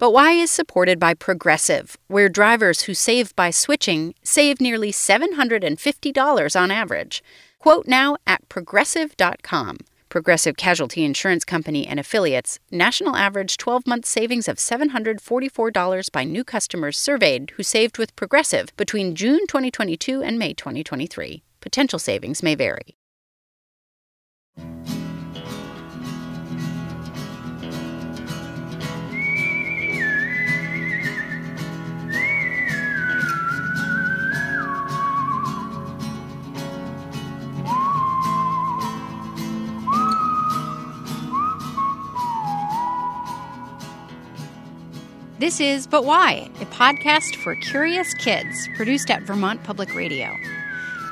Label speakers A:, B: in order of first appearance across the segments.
A: But Why is supported by Progressive, where drivers who save by switching save nearly $750 on average. Quote now at progressive.com. Progressive Casualty Insurance Company and affiliates, national average 12 month savings of $744 by new customers surveyed who saved with Progressive between June 2022 and May 2023. Potential savings may vary. This is But Why, a podcast for curious kids produced at Vermont Public Radio.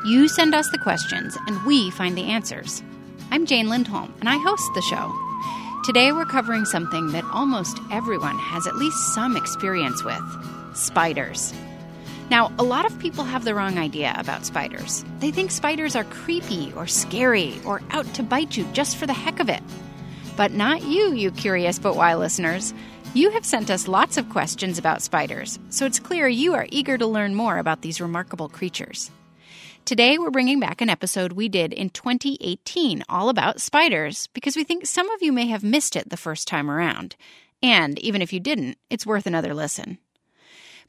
A: You send us the questions, and we find the answers. I'm Jane Lindholm, and I host the show. Today we're covering something that almost everyone has at least some experience with spiders. Now, a lot of people have the wrong idea about spiders. They think spiders are creepy or scary or out to bite you just for the heck of it. But not you, you curious but why listeners. You have sent us lots of questions about spiders, so it's clear you are eager to learn more about these remarkable creatures. Today, we're bringing back an episode we did in 2018 all about spiders because we think some of you may have missed it the first time around. And even if you didn't, it's worth another listen.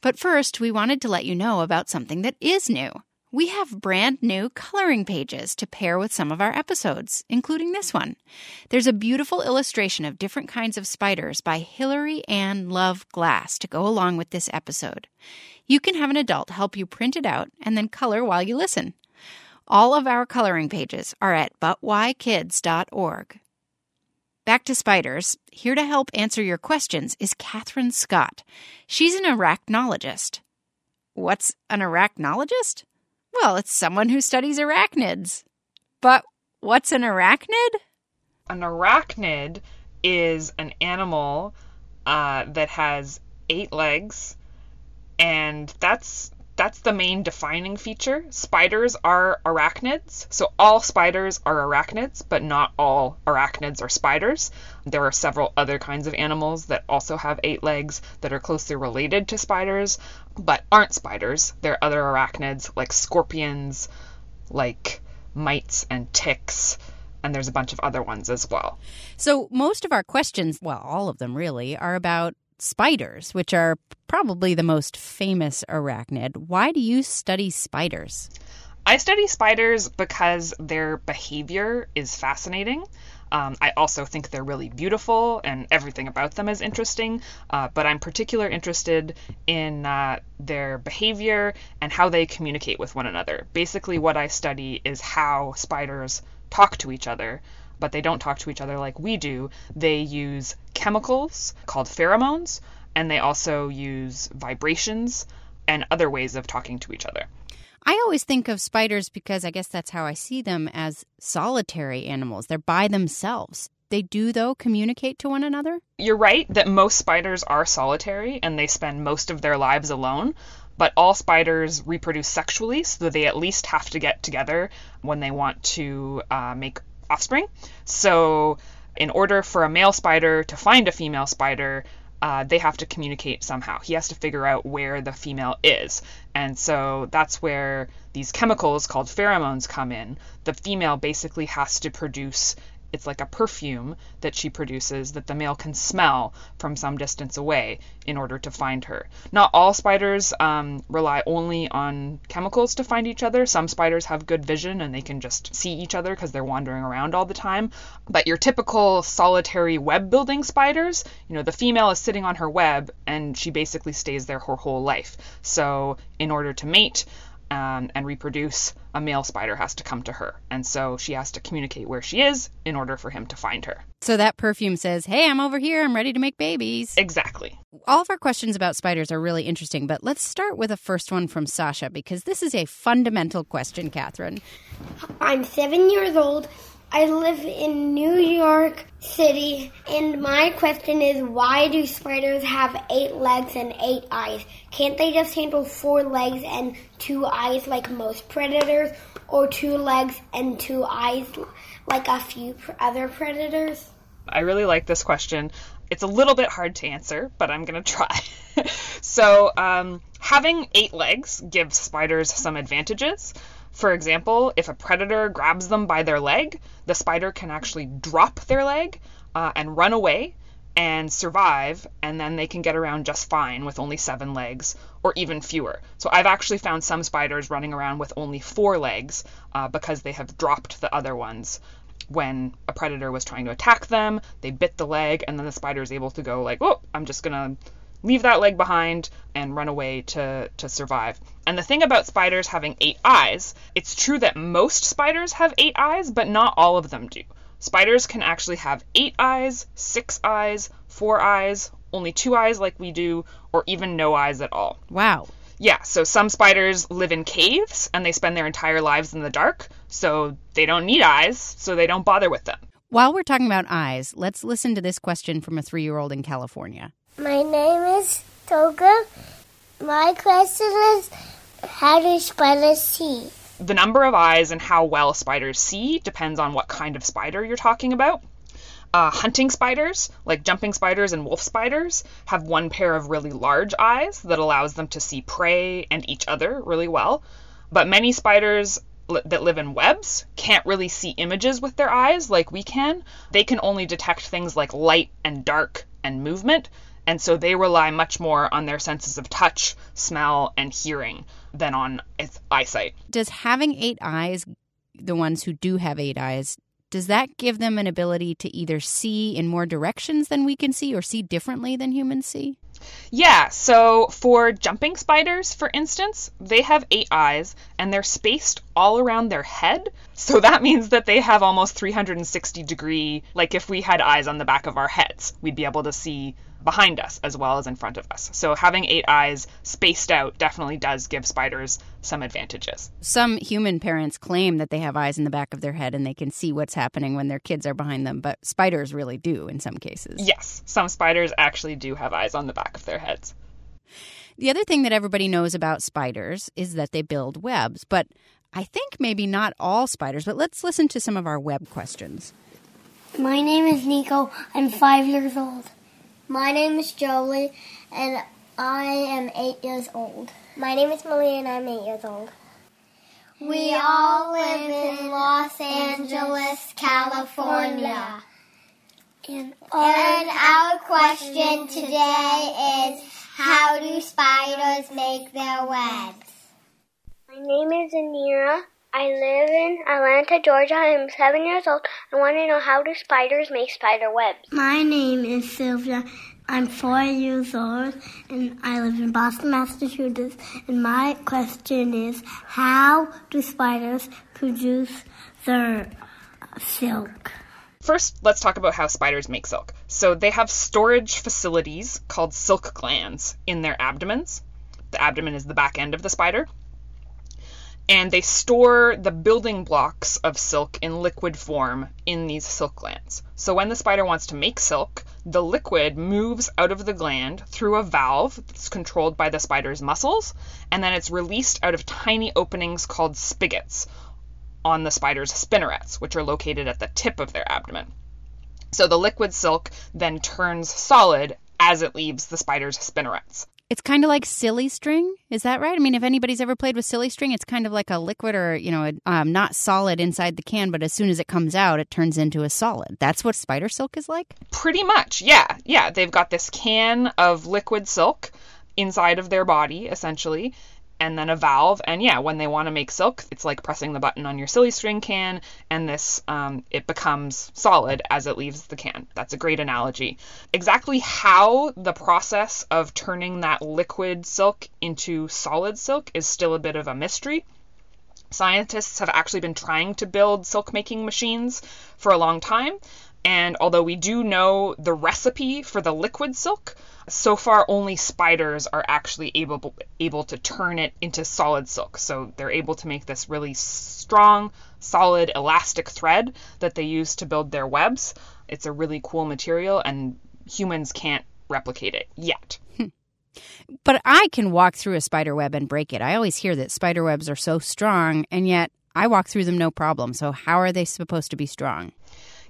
A: But first, we wanted to let you know about something that is new we have brand new coloring pages to pair with some of our episodes, including this one. There's a beautiful illustration of different kinds of spiders by Hilary Ann Love Glass to go along with this episode. You can have an adult help you print it out and then color while you listen. All of our coloring pages are at butwhykids.org. Back to spiders. Here to help answer your questions is Catherine Scott. She's an arachnologist. What's an arachnologist? Well, it's someone who studies arachnids. But what's an arachnid?
B: An arachnid is an animal uh, that has eight legs, and that's that's the main defining feature. Spiders are arachnids, so all spiders are arachnids, but not all arachnids are spiders. There are several other kinds of animals that also have eight legs that are closely related to spiders, but aren't spiders. There are other arachnids like scorpions, like mites and ticks, and there's a bunch of other ones as well.
A: So, most of our questions, well, all of them really, are about spiders, which are probably the most famous arachnid. Why do you study spiders?
B: I study spiders because their behavior is fascinating. Um, I also think they're really beautiful and everything about them is interesting, uh, but I'm particularly interested in uh, their behavior and how they communicate with one another. Basically, what I study is how spiders talk to each other but they don't talk to each other like we do. They use chemicals called pheromones, and they also use vibrations and other ways of talking to each other.
A: I always think of spiders because I guess that's how I see them as solitary animals. They're by themselves. They do, though, communicate to one another?
B: You're right that most spiders are solitary and they spend most of their lives alone. But all spiders reproduce sexually, so they at least have to get together when they want to uh, make offspring. So, in order for a male spider to find a female spider, uh, they have to communicate somehow. He has to figure out where the female is. And so that's where these chemicals called pheromones come in. The female basically has to produce it's like a perfume that she produces that the male can smell from some distance away in order to find her. Not all spiders um, rely only on chemicals to find each other. Some spiders have good vision and they can just see each other because they're wandering around all the time. But your typical solitary web building spiders, you know, the female is sitting on her web and she basically stays there her whole life. So, in order to mate, um, and reproduce, a male spider has to come to her. And so she has to communicate where she is in order for him to find her.
A: So that perfume says, Hey, I'm over here. I'm ready to make babies.
B: Exactly.
A: All of our questions about spiders are really interesting, but let's start with a first one from Sasha because this is a fundamental question, Catherine.
C: I'm seven years old I live in New York City, and my question is why do spiders have eight legs and eight eyes? Can't they just handle four legs and two eyes like most predators, or two legs and two eyes like a few other predators?
B: I really like this question. It's a little bit hard to answer, but I'm going to try. so, um, having eight legs gives spiders some advantages. For example, if a predator grabs them by their leg, the spider can actually drop their leg uh, and run away and survive, and then they can get around just fine with only seven legs or even fewer. So I've actually found some spiders running around with only four legs uh, because they have dropped the other ones when a predator was trying to attack them. They bit the leg, and then the spider is able to go like, "Oh, I'm just gonna." Leave that leg behind and run away to, to survive. And the thing about spiders having eight eyes, it's true that most spiders have eight eyes, but not all of them do. Spiders can actually have eight eyes, six eyes, four eyes, only two eyes like we do, or even no eyes at all.
A: Wow.
B: Yeah, so some spiders live in caves and they spend their entire lives in the dark, so they don't need eyes, so they don't bother with them.
A: While we're talking about eyes, let's listen to this question from a three year old in California.
D: My name is Toga. My question is How do spiders see?
B: The number of eyes and how well spiders see depends on what kind of spider you're talking about. Uh, hunting spiders, like jumping spiders and wolf spiders, have one pair of really large eyes that allows them to see prey and each other really well. But many spiders that live in webs can't really see images with their eyes like we can. They can only detect things like light and dark and movement, and so they rely much more on their senses of touch, smell, and hearing than on its eyesight.
A: Does having eight eyes, the ones who do have eight eyes, does that give them an ability to either see in more directions than we can see or see differently than humans see?
B: Yeah, so for jumping spiders, for instance, they have eight eyes and they're spaced all around their head. So that means that they have almost 360 degree, like if we had eyes on the back of our heads, we'd be able to see behind us as well as in front of us. So having eight eyes spaced out definitely does give spiders some advantages.
A: Some human parents claim that they have eyes in the back of their head and they can see what's happening when their kids are behind them, but spiders really do in some cases.
B: Yes, some spiders actually do have eyes on the back of their heads.
A: The other thing that everybody knows about spiders is that they build webs, but I think maybe not all spiders, but let's listen to some of our web questions.
D: My name is Nico. I'm five years old. My name is Jolie, and I am eight years old. My name is Malia, and I'm eight years old. We all live in Los Angeles, California. And our question today is how do spiders make their webs?
E: My name is Anira. I live in Atlanta, Georgia. I'm seven years old. I want to know how do spiders make spider webs?
F: My name is Sylvia. I'm four years old and I live in Boston, Massachusetts. And my question is how do spiders produce their silk?
B: First, let's talk about how spiders make silk. So, they have storage facilities called silk glands in their abdomens. The abdomen is the back end of the spider. And they store the building blocks of silk in liquid form in these silk glands. So, when the spider wants to make silk, the liquid moves out of the gland through a valve that's controlled by the spider's muscles, and then it's released out of tiny openings called spigots on the spider's spinnerets, which are located at the tip of their abdomen. So the liquid silk then turns solid as it leaves the spider's spinnerets.
A: It's kind of like silly string. Is that right? I mean, if anybody's ever played with silly string, it's kind of like a liquid or, you know, um, not solid inside the can, but as soon as it comes out, it turns into a solid. That's what spider silk is like?
B: Pretty much, yeah. Yeah, they've got this can of liquid silk inside of their body, essentially, and then a valve. And yeah, when they want to make silk, it's like pressing the button on your silly string can, and this um, it becomes solid as it leaves the can. That's a great analogy. Exactly how the process of turning that liquid silk into solid silk is still a bit of a mystery. Scientists have actually been trying to build silk making machines for a long time, and although we do know the recipe for the liquid silk, so far only spiders are actually able able to turn it into solid silk. So they're able to make this really strong, solid, elastic thread that they use to build their webs. It's a really cool material and humans can't replicate it yet.
A: But I can walk through a spider web and break it. I always hear that spider webs are so strong, and yet I walk through them no problem. So, how are they supposed to be strong?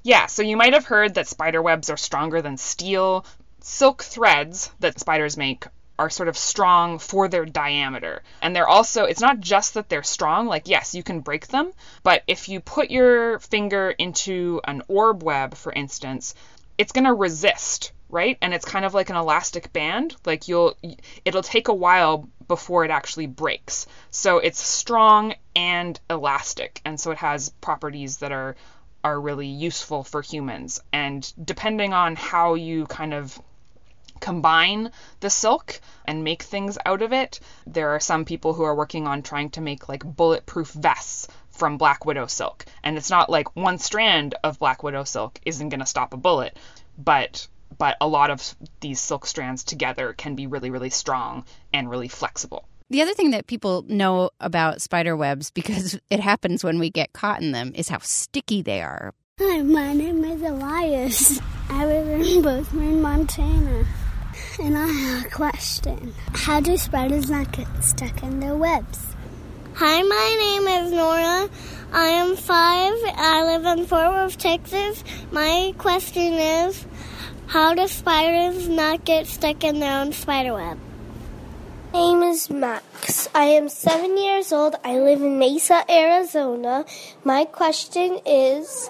B: Yeah, so you might have heard that spider webs are stronger than steel. Silk threads that spiders make are sort of strong for their diameter. And they're also, it's not just that they're strong, like, yes, you can break them, but if you put your finger into an orb web, for instance, it's going to resist, right? And it's kind of like an elastic band. Like, you'll, it'll take a while before it actually breaks. So it's strong and elastic. And so it has properties that are are really useful for humans. And depending on how you kind of combine the silk and make things out of it. There are some people who are working on trying to make like bulletproof vests from black widow silk. And it's not like one strand of black widow silk isn't going to stop a bullet, but but a lot of these silk strands together can be really really strong and really flexible.
A: The other thing that people know about spider webs because it happens when we get caught in them is how sticky they are.
F: Hi, my name is Elias. I live in Bozeman, Montana. And I have a question. How do spiders not get stuck in their webs?
D: Hi, my name is Nora. I am five. I live in Fort Worth, Texas. My question is how do spiders not get stuck in their own spider web?
E: My name is Max. I am seven years old. I live in Mesa, Arizona. My question is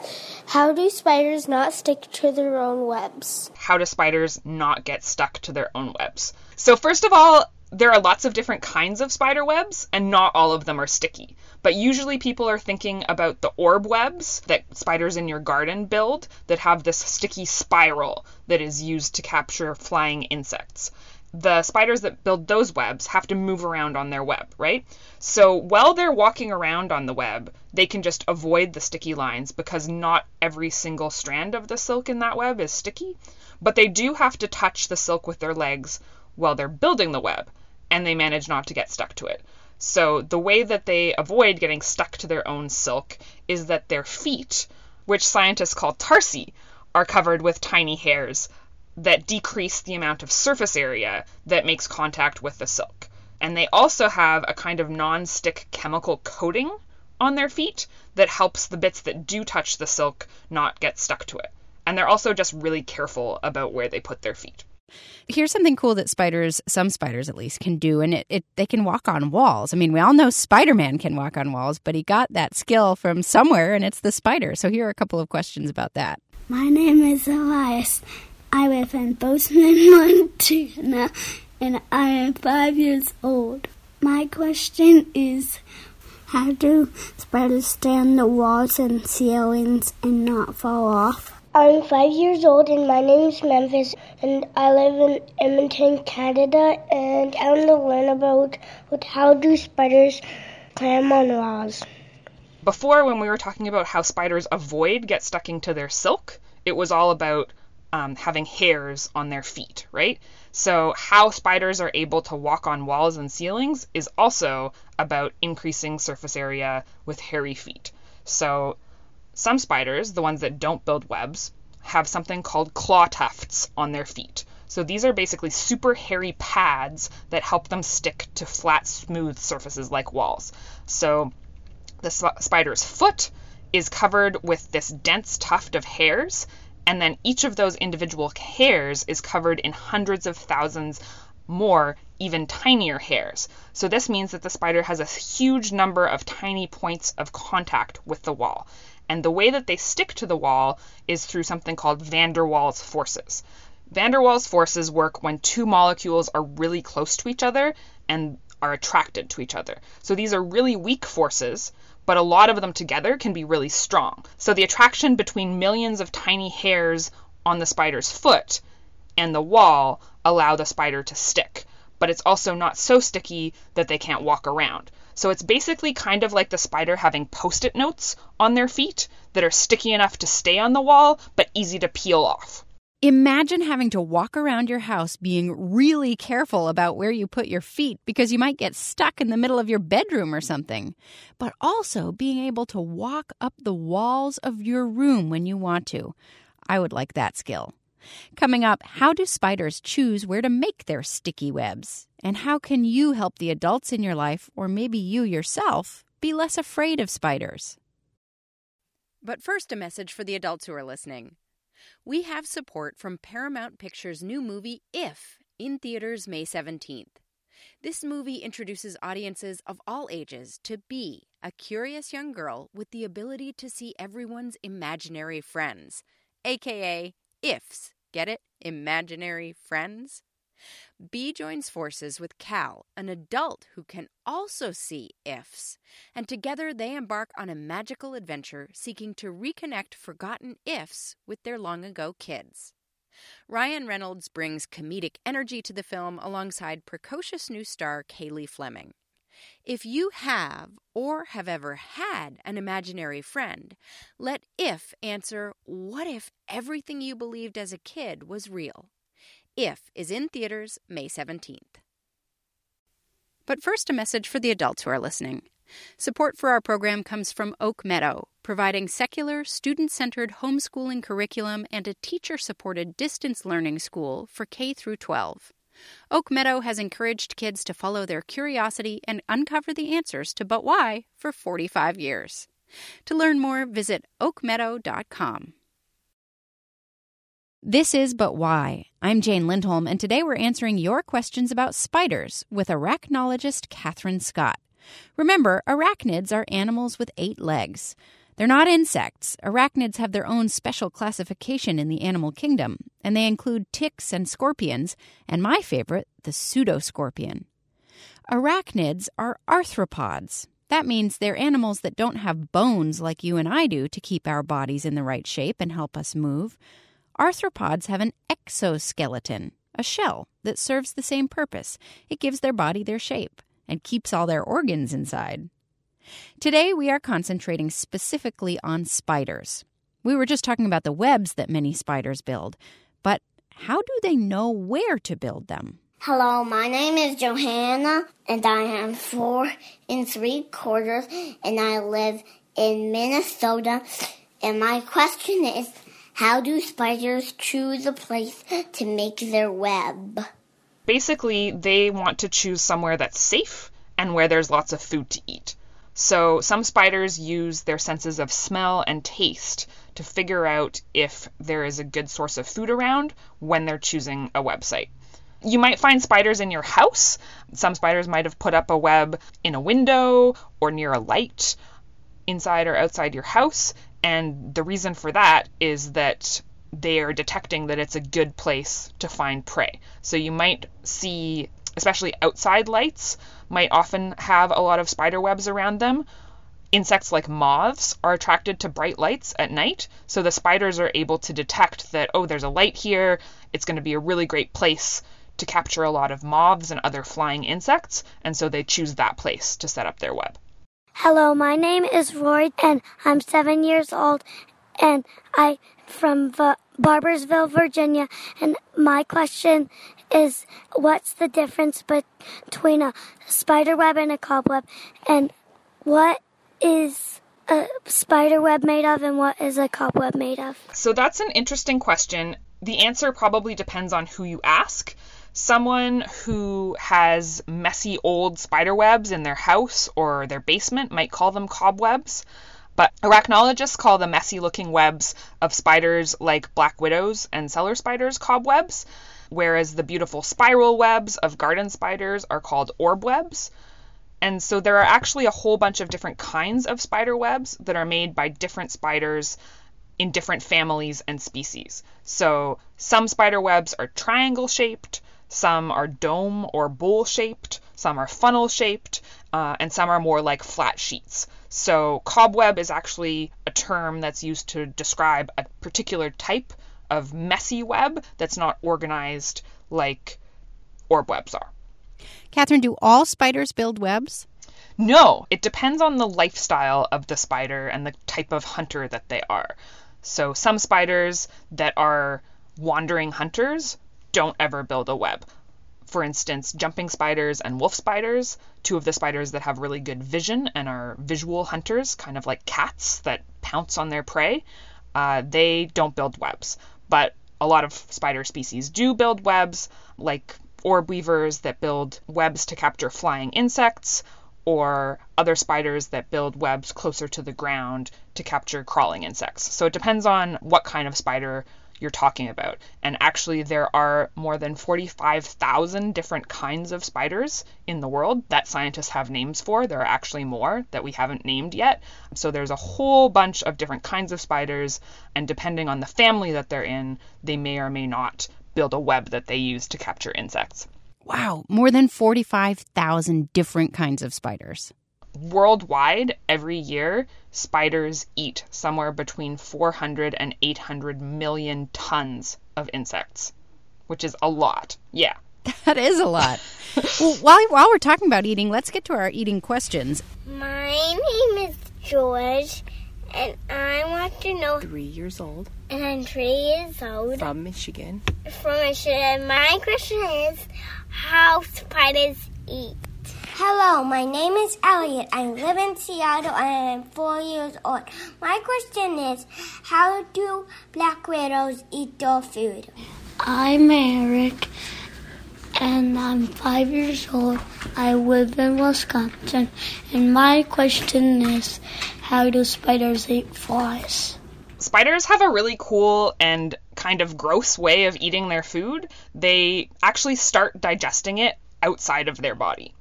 E: how do spiders not stick to their own webs?
B: How do spiders not get stuck to their own webs? So, first of all, there are lots of different kinds of spider webs, and not all of them are sticky. But usually people are thinking about the orb webs that spiders in your garden build that have this sticky spiral that is used to capture flying insects the spiders that build those webs have to move around on their web, right? So while they're walking around on the web, they can just avoid the sticky lines because not every single strand of the silk in that web is sticky. But they do have to touch the silk with their legs while they're building the web, and they manage not to get stuck to it. So the way that they avoid getting stuck to their own silk is that their feet, which scientists call tarsi, are covered with tiny hairs that decrease the amount of surface area that makes contact with the silk. And they also have a kind of non-stick chemical coating on their feet that helps the bits that do touch the silk not get stuck to it. And they're also just really careful about where they put their feet.
A: Here's something cool that spiders, some spiders at least, can do, and it, it they can walk on walls. I mean, we all know Spider Man can walk on walls, but he got that skill from somewhere, and it's the spider. So here are a couple of questions about that.
F: My name is Elias, I live in Bozeman, Montana, and I am five years old. My question is how do spiders stay on the walls and ceilings and not fall off?
E: I'm five years old and my name is Memphis and I live in Edmonton, Canada and I want to learn about how do spiders climb on walls.
B: Before when we were talking about how spiders avoid get stuck into their silk, it was all about um, having hairs on their feet, right? So, how spiders are able to walk on walls and ceilings is also about increasing surface area with hairy feet. So, some spiders, the ones that don't build webs, have something called claw tufts on their feet. So, these are basically super hairy pads that help them stick to flat, smooth surfaces like walls. So, the spider's foot is covered with this dense tuft of hairs and then each of those individual hairs is covered in hundreds of thousands more even tinier hairs. So this means that the spider has a huge number of tiny points of contact with the wall. And the way that they stick to the wall is through something called van der Waals forces. Van der Waals forces work when two molecules are really close to each other and are attracted to each other. So these are really weak forces, but a lot of them together can be really strong. So the attraction between millions of tiny hairs on the spider's foot and the wall allow the spider to stick. But it's also not so sticky that they can't walk around. So it's basically kind of like the spider having post it notes on their feet that are sticky enough to stay on the wall, but easy to peel off.
A: Imagine having to walk around your house being really careful about where you put your feet because you might get stuck in the middle of your bedroom or something. But also being able to walk up the walls of your room when you want to. I would like that skill. Coming up, how do spiders choose where to make their sticky webs? And how can you help the adults in your life, or maybe you yourself, be less afraid of spiders? But first, a message for the adults who are listening. We have support from Paramount Pictures' new movie, If, in theaters May 17th. This movie introduces audiences of all ages to Bee, a curious young girl with the ability to see everyone's imaginary friends, aka IFs. Get it? Imaginary friends? Bee joins forces with Cal, an adult who can also see ifs, and together they embark on a magical adventure seeking to reconnect forgotten ifs with their long ago kids. Ryan Reynolds brings comedic energy to the film alongside precocious new star Cailey Fleming. If you have or have ever had an imaginary friend, let if answer what if everything you believed as a kid was real? If is in theaters May 17th. But first, a message for the adults who are listening. Support for our program comes from Oak Meadow, providing secular, student centered homeschooling curriculum and a teacher supported distance learning school for K through 12. Oak Meadow has encouraged kids to follow their curiosity and uncover the answers to But Why for 45 years. To learn more, visit oakmeadow.com. This is But Why. I'm Jane Lindholm, and today we're answering your questions about spiders with arachnologist Catherine Scott. Remember, arachnids are animals with eight legs. They're not insects. Arachnids have their own special classification in the animal kingdom, and they include ticks and scorpions, and my favorite, the pseudoscorpion. Arachnids are arthropods. That means they're animals that don't have bones like you and I do to keep our bodies in the right shape and help us move. Arthropods have an exoskeleton, a shell that serves the same purpose. It gives their body their shape and keeps all their organs inside. Today, we are concentrating specifically on spiders. We were just talking about the webs that many spiders build, but how do they know where to build them?
D: Hello, my name is Johanna, and I am four and three quarters, and I live in Minnesota. And my question is how do spiders choose a place to make their web?
B: Basically, they want to choose somewhere that's safe and where there's lots of food to eat. So, some spiders use their senses of smell and taste to figure out if there is a good source of food around when they're choosing a website. You might find spiders in your house. Some spiders might have put up a web in a window or near a light inside or outside your house, and the reason for that is that they are detecting that it's a good place to find prey. So you might see, especially outside lights, might often have a lot of spider webs around them. Insects like moths are attracted to bright lights at night, so the spiders are able to detect that, oh, there's a light here, it's going to be a really great place to capture a lot of moths and other flying insects, and so they choose that place to set up their web.
F: Hello, my name is Roy, and I'm seven years old, and I'm from v- Barboursville, Virginia. And my question is, what's the difference between a spider web and a cobweb, and what is a spider web made of, and what is a cobweb made of?
B: So that's an interesting question. The answer probably depends on who you ask someone who has messy old spider webs in their house or their basement might call them cobwebs. But arachnologists call the messy looking webs of spiders like black widows and cellar spiders cobwebs, whereas the beautiful spiral webs of garden spiders are called orb webs. And so there are actually a whole bunch of different kinds of spider webs that are made by different spiders in different families and species. So some spider webs are triangle shaped, some are dome or bowl shaped, some are funnel shaped, uh, and some are more like flat sheets. So, cobweb is actually a term that's used to describe a particular type of messy web that's not organized like orb webs are.
A: Catherine, do all spiders build webs?
B: No, it depends on the lifestyle of the spider and the type of hunter that they are. So, some spiders that are wandering hunters don't ever build a web. For instance, jumping spiders and wolf spiders, two of the spiders that have really good vision and are visual hunters, kind of like cats that pounce on their prey, uh, they don't build webs. But a lot of spider species do build webs, like orb weavers that build webs to capture flying insects, or other spiders that build webs closer to the ground to capture crawling insects. So it depends on what kind of spider you're talking about. And actually, there are more than 45,000 different kinds of spiders in the world that scientists have names for. There are actually more that we haven't named yet. So there's a whole bunch of different kinds of spiders, and depending on the family that they're in, they may or may not build a web that they use to capture insects.
A: Wow, more than 45,000 different kinds of spiders.
B: Worldwide, every year, spiders eat somewhere between 400 and 800 million tons of insects, which is a lot. Yeah.
A: That is a lot. well, while, while we're talking about eating, let's get to our eating questions.
D: My name is George, and I want to know.
G: Three years old.
D: And I'm three years old.
G: From Michigan.
D: From Michigan. My question is how spiders eat. Hello, my name is Elliot. I live in Seattle and I'm four years old. My question is how do black widows eat their food?
F: I'm Eric and I'm five years old. I live in Wisconsin, and my question is how do spiders eat flies?
B: Spiders have a really cool and kind of gross way of eating their food. They actually start digesting it outside of their body.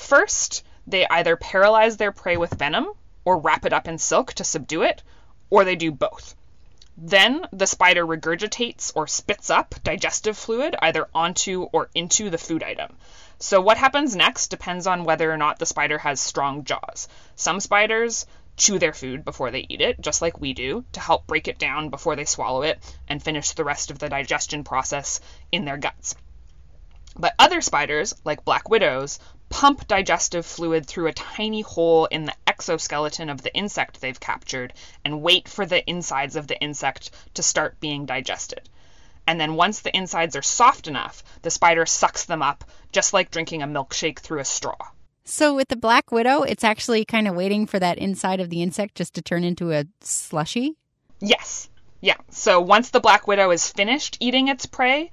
B: First, they either paralyze their prey with venom or wrap it up in silk to subdue it, or they do both. Then the spider regurgitates or spits up digestive fluid either onto or into the food item. So, what happens next depends on whether or not the spider has strong jaws. Some spiders chew their food before they eat it, just like we do, to help break it down before they swallow it and finish the rest of the digestion process in their guts. But other spiders, like black widows, pump digestive fluid through a tiny hole in the exoskeleton of the insect they've captured and wait for the insides of the insect to start being digested. And then once the insides are soft enough, the spider sucks them up, just like drinking a milkshake through a straw.
A: So with the black widow, it's actually kind of waiting for that inside of the insect just to turn into a slushy?
B: Yes. Yeah. So once the black widow is finished eating its prey,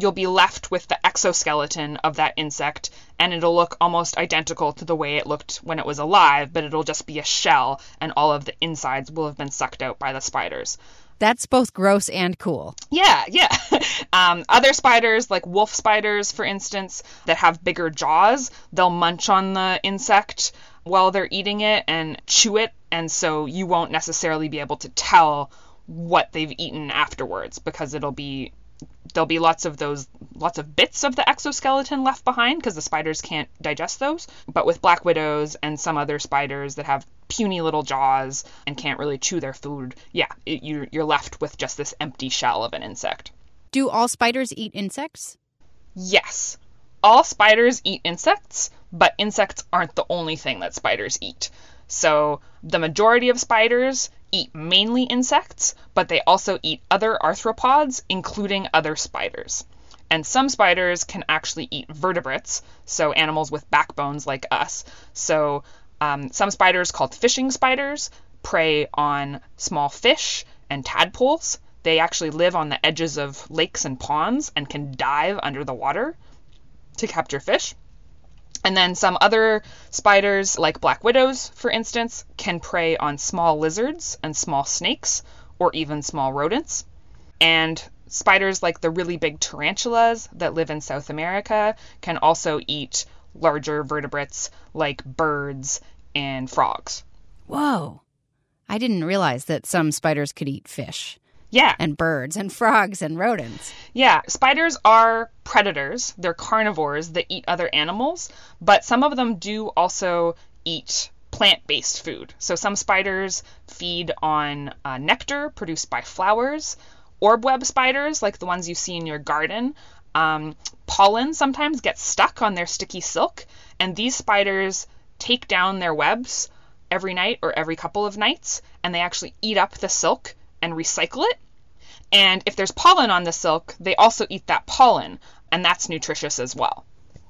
B: you'll be left with the exoskeleton of that insect, and it'll look almost identical to the way it looked when it was alive, but it'll just be a shell, and all of the insides will have been sucked out by the spiders.
A: That's both gross and cool.
B: Yeah, yeah. um, other spiders, like wolf spiders, for instance, that have bigger jaws, they'll munch on the insect while they're eating it and chew it, and so you won't necessarily be able to tell what they've eaten afterwards because it'll be there'll be lots of those lots of bits of the exoskeleton left behind because the spiders can't digest those. But with black widows and some other spiders that have puny little jaws and can't really chew their food yeah it, you're, you're left with just this empty shell of an insect.
A: Do all spiders eat insects?
B: Yes. All spiders eat insects but insects aren't the only thing that spiders eat. So the majority of spiders eat mainly insects, but they also eat other arthropods, including other spiders. And some spiders can actually eat vertebrates, so animals with backbones like us. So um, some spiders, called fishing spiders, prey on small fish and tadpoles. They actually live on the edges of lakes and ponds and can dive under the water to capture fish. And then some other spiders, like black widows, for instance, can prey on small lizards and small snakes, or even small rodents. And spiders like the really big tarantulas that live in South America can also eat larger vertebrates like birds and frogs.
A: Whoa. I didn't realize that some spiders could eat fish.
B: Yeah.
A: And birds and frogs and rodents.
B: Yeah. Spiders are predators. They're carnivores that eat other animals, but some of them do also eat plant based food. So some spiders feed on uh, nectar produced by flowers. Orb web spiders, like the ones you see in your garden, um, pollen sometimes gets stuck on their sticky silk, and these spiders take down their webs every night or every couple of nights, and they actually eat up the silk and recycle it. And if there's pollen on the silk, they also eat that pollen, and that's nutritious as well.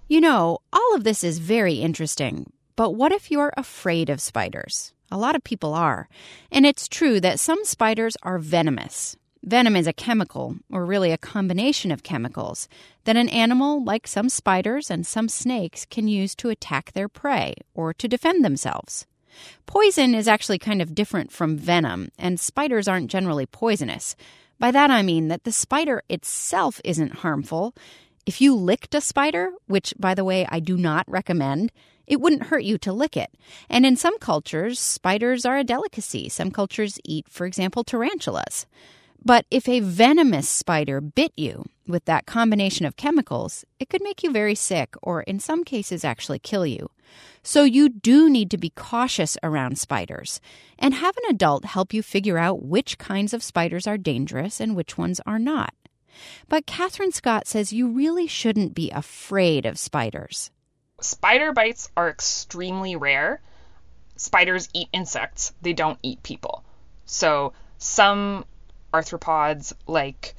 A: You know, all of this is very interesting, but what if you're afraid of spiders? A lot of people are. And it's true that some spiders are venomous. Venom is a chemical, or really a combination of chemicals, that an animal, like some spiders and some snakes, can use to attack their prey or to defend themselves. Poison is actually kind of different from venom, and spiders aren't generally poisonous. By that I mean that the spider itself isn't harmful. If you licked a spider, which, by the way, I do not recommend, it wouldn't hurt you to lick it. And in some cultures, spiders are a delicacy. Some cultures eat, for example, tarantulas. But if a venomous spider bit you with that combination of chemicals, it could make you very sick or, in some cases, actually kill you. So you do need to be cautious around spiders and have an adult help you figure out which kinds of spiders are dangerous and which ones are not. But Catherine Scott says you really shouldn't be afraid of spiders.
B: Spider bites are extremely rare. Spiders eat insects, they don't eat people. So some arthropods like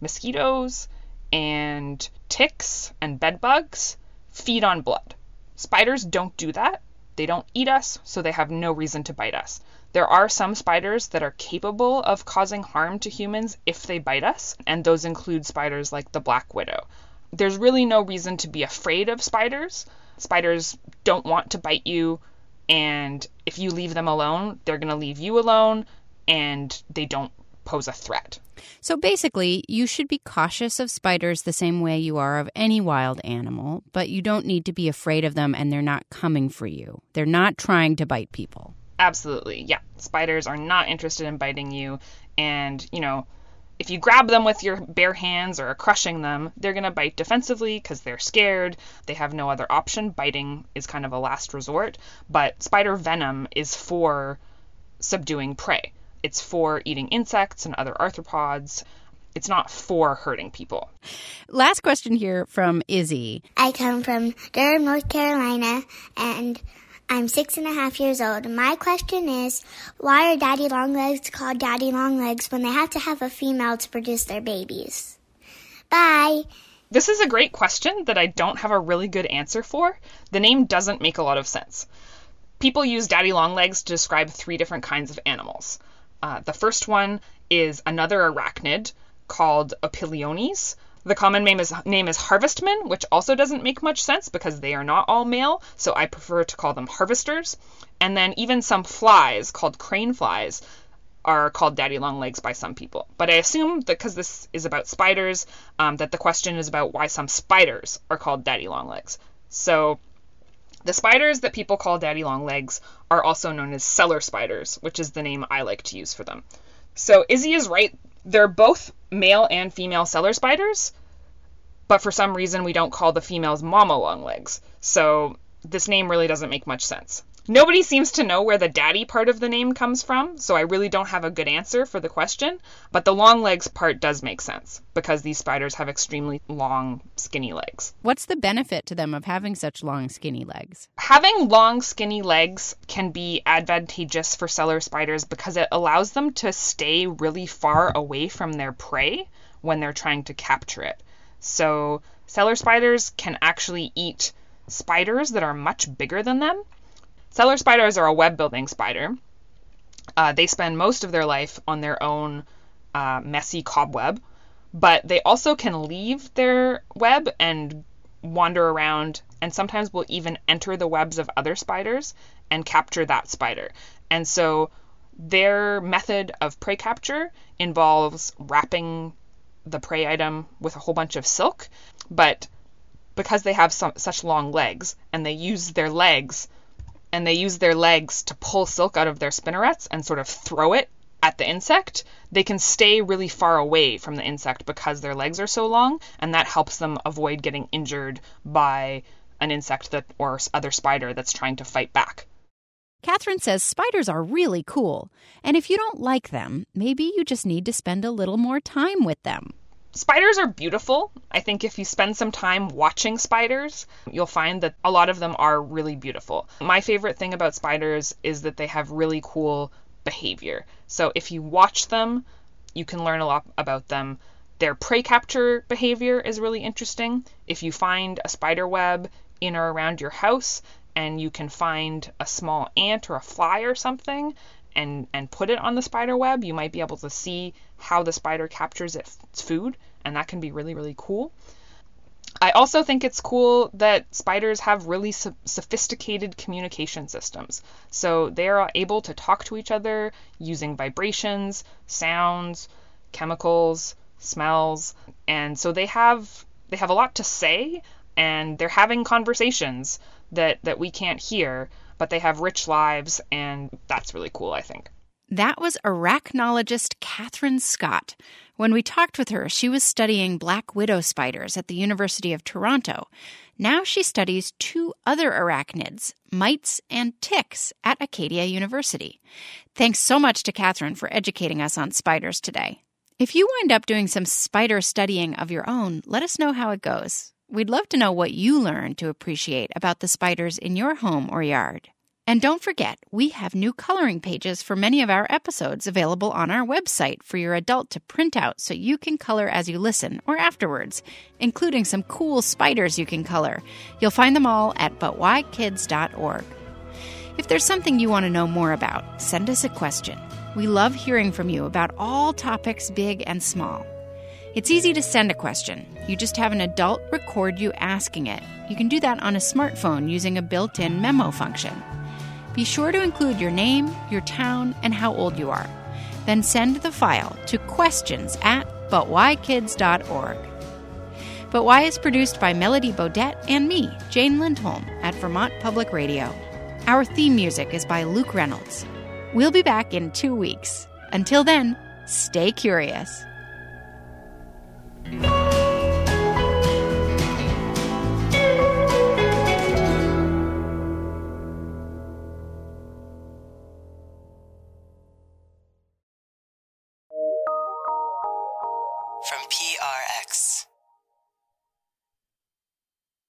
B: mosquitoes and ticks and bedbugs feed on blood. Spiders don't do that. They don't eat us, so they have no reason to bite us. There are some spiders that are capable of causing harm to humans if they bite us, and those include spiders like the black widow. There's really no reason to be afraid of spiders. Spiders don't want to bite you, and if you leave them alone, they're going to leave you alone, and they don't pose a threat.
A: So basically, you should be cautious of spiders the same way you are of any wild animal, but you don't need to be afraid of them and they're not coming for you. They're not trying to bite people.
B: Absolutely. Yeah. Spiders are not interested in biting you. And, you know, if you grab them with your bare hands or are crushing them, they're going to bite defensively because they're scared. They have no other option. Biting is kind of a last resort. But spider venom is for subduing prey. It's for eating insects and other arthropods. It's not for hurting people.
A: Last question here from Izzy.
D: I come from Durham, North Carolina, and I'm six and a half years old. My question is, why are daddy longlegs called daddy longlegs when they have to have a female to produce their babies? Bye.
B: This is a great question that I don't have a really good answer for. The name doesn't make a lot of sense. People use daddy longlegs to describe three different kinds of animals. Uh, the first one is another arachnid called Opiliones. The common name is name is harvestman, which also doesn't make much sense because they are not all male, so I prefer to call them harvesters. And then even some flies called crane flies are called daddy long legs by some people. But I assume that because this is about spiders, um, that the question is about why some spiders are called daddy long legs. So the spiders that people call daddy long legs are also known as cellar spiders, which is the name I like to use for them. So Izzy is right. They're both male and female cellar spiders, but for some reason we don't call the females mama long legs. So this name really doesn't make much sense. Nobody seems to know where the daddy part of the name comes from, so I really don't have a good answer for the question, but the long legs part does make sense because these spiders have extremely long, skinny legs.
A: What's the benefit to them of having such long, skinny legs?
B: Having long, skinny legs can be advantageous for cellar spiders because it allows them to stay really far away from their prey when they're trying to capture it. So, cellar spiders can actually eat spiders that are much bigger than them Cellar spiders are a web building spider. Uh, they spend most of their life on their own uh, messy cobweb, but they also can leave their web and wander around and sometimes will even enter the webs of other spiders and capture that spider. And so their method of prey capture involves wrapping the prey item with a whole bunch of silk, but because they have some, such long legs and they use their legs and they use their legs to pull silk out of their spinnerets and sort of throw it at the insect, they can stay really far away from the insect because their legs are so long, and that helps them avoid getting injured by an insect that or other spider that's trying to fight back.
A: Catherine says spiders are really cool, and if you don't like them, maybe you just need to spend a little more time with them.
B: Spiders are beautiful. I think if you spend some time watching spiders, you'll find that a lot of them are really beautiful. My favorite thing about spiders is that they have really cool behavior. So if you watch them, you can learn a lot about them. Their prey capture behavior is really interesting. If you find a spider web in or around your house and you can find a small ant or a fly or something, and, and put it on the spider web, you might be able to see how the spider captures its food, and that can be really, really cool. I also think it's cool that spiders have really so- sophisticated communication systems. So they are able to talk to each other using vibrations, sounds, chemicals, smells, and so they have they have a lot to say and they're having conversations that that we can't hear, but they have rich lives and that's really cool, I think.
A: That was arachnologist Catherine Scott. When we talked with her, she was studying black widow spiders at the University of Toronto. Now she studies two other arachnids, mites and ticks, at Acadia University. Thanks so much to Catherine for educating us on spiders today. If you wind up doing some spider studying of your own, let us know how it goes. We'd love to know what you learned to appreciate about the spiders in your home or yard. And don't forget, we have new coloring pages for many of our episodes available on our website for your adult to print out so you can color as you listen or afterwards, including some cool spiders you can color. You'll find them all at butwhykids.org. If there's something you want to know more about, send us a question. We love hearing from you about all topics, big and small. It's easy to send a question. You just have an adult record you asking it. You can do that on a smartphone using a built in memo function. Be sure to include your name, your town, and how old you are. Then send the file to questions at butwhykids.org. But Why is produced by Melody Bodette and me, Jane Lindholm, at Vermont Public Radio. Our theme music is by Luke Reynolds. We'll be back in two weeks. Until then, stay curious.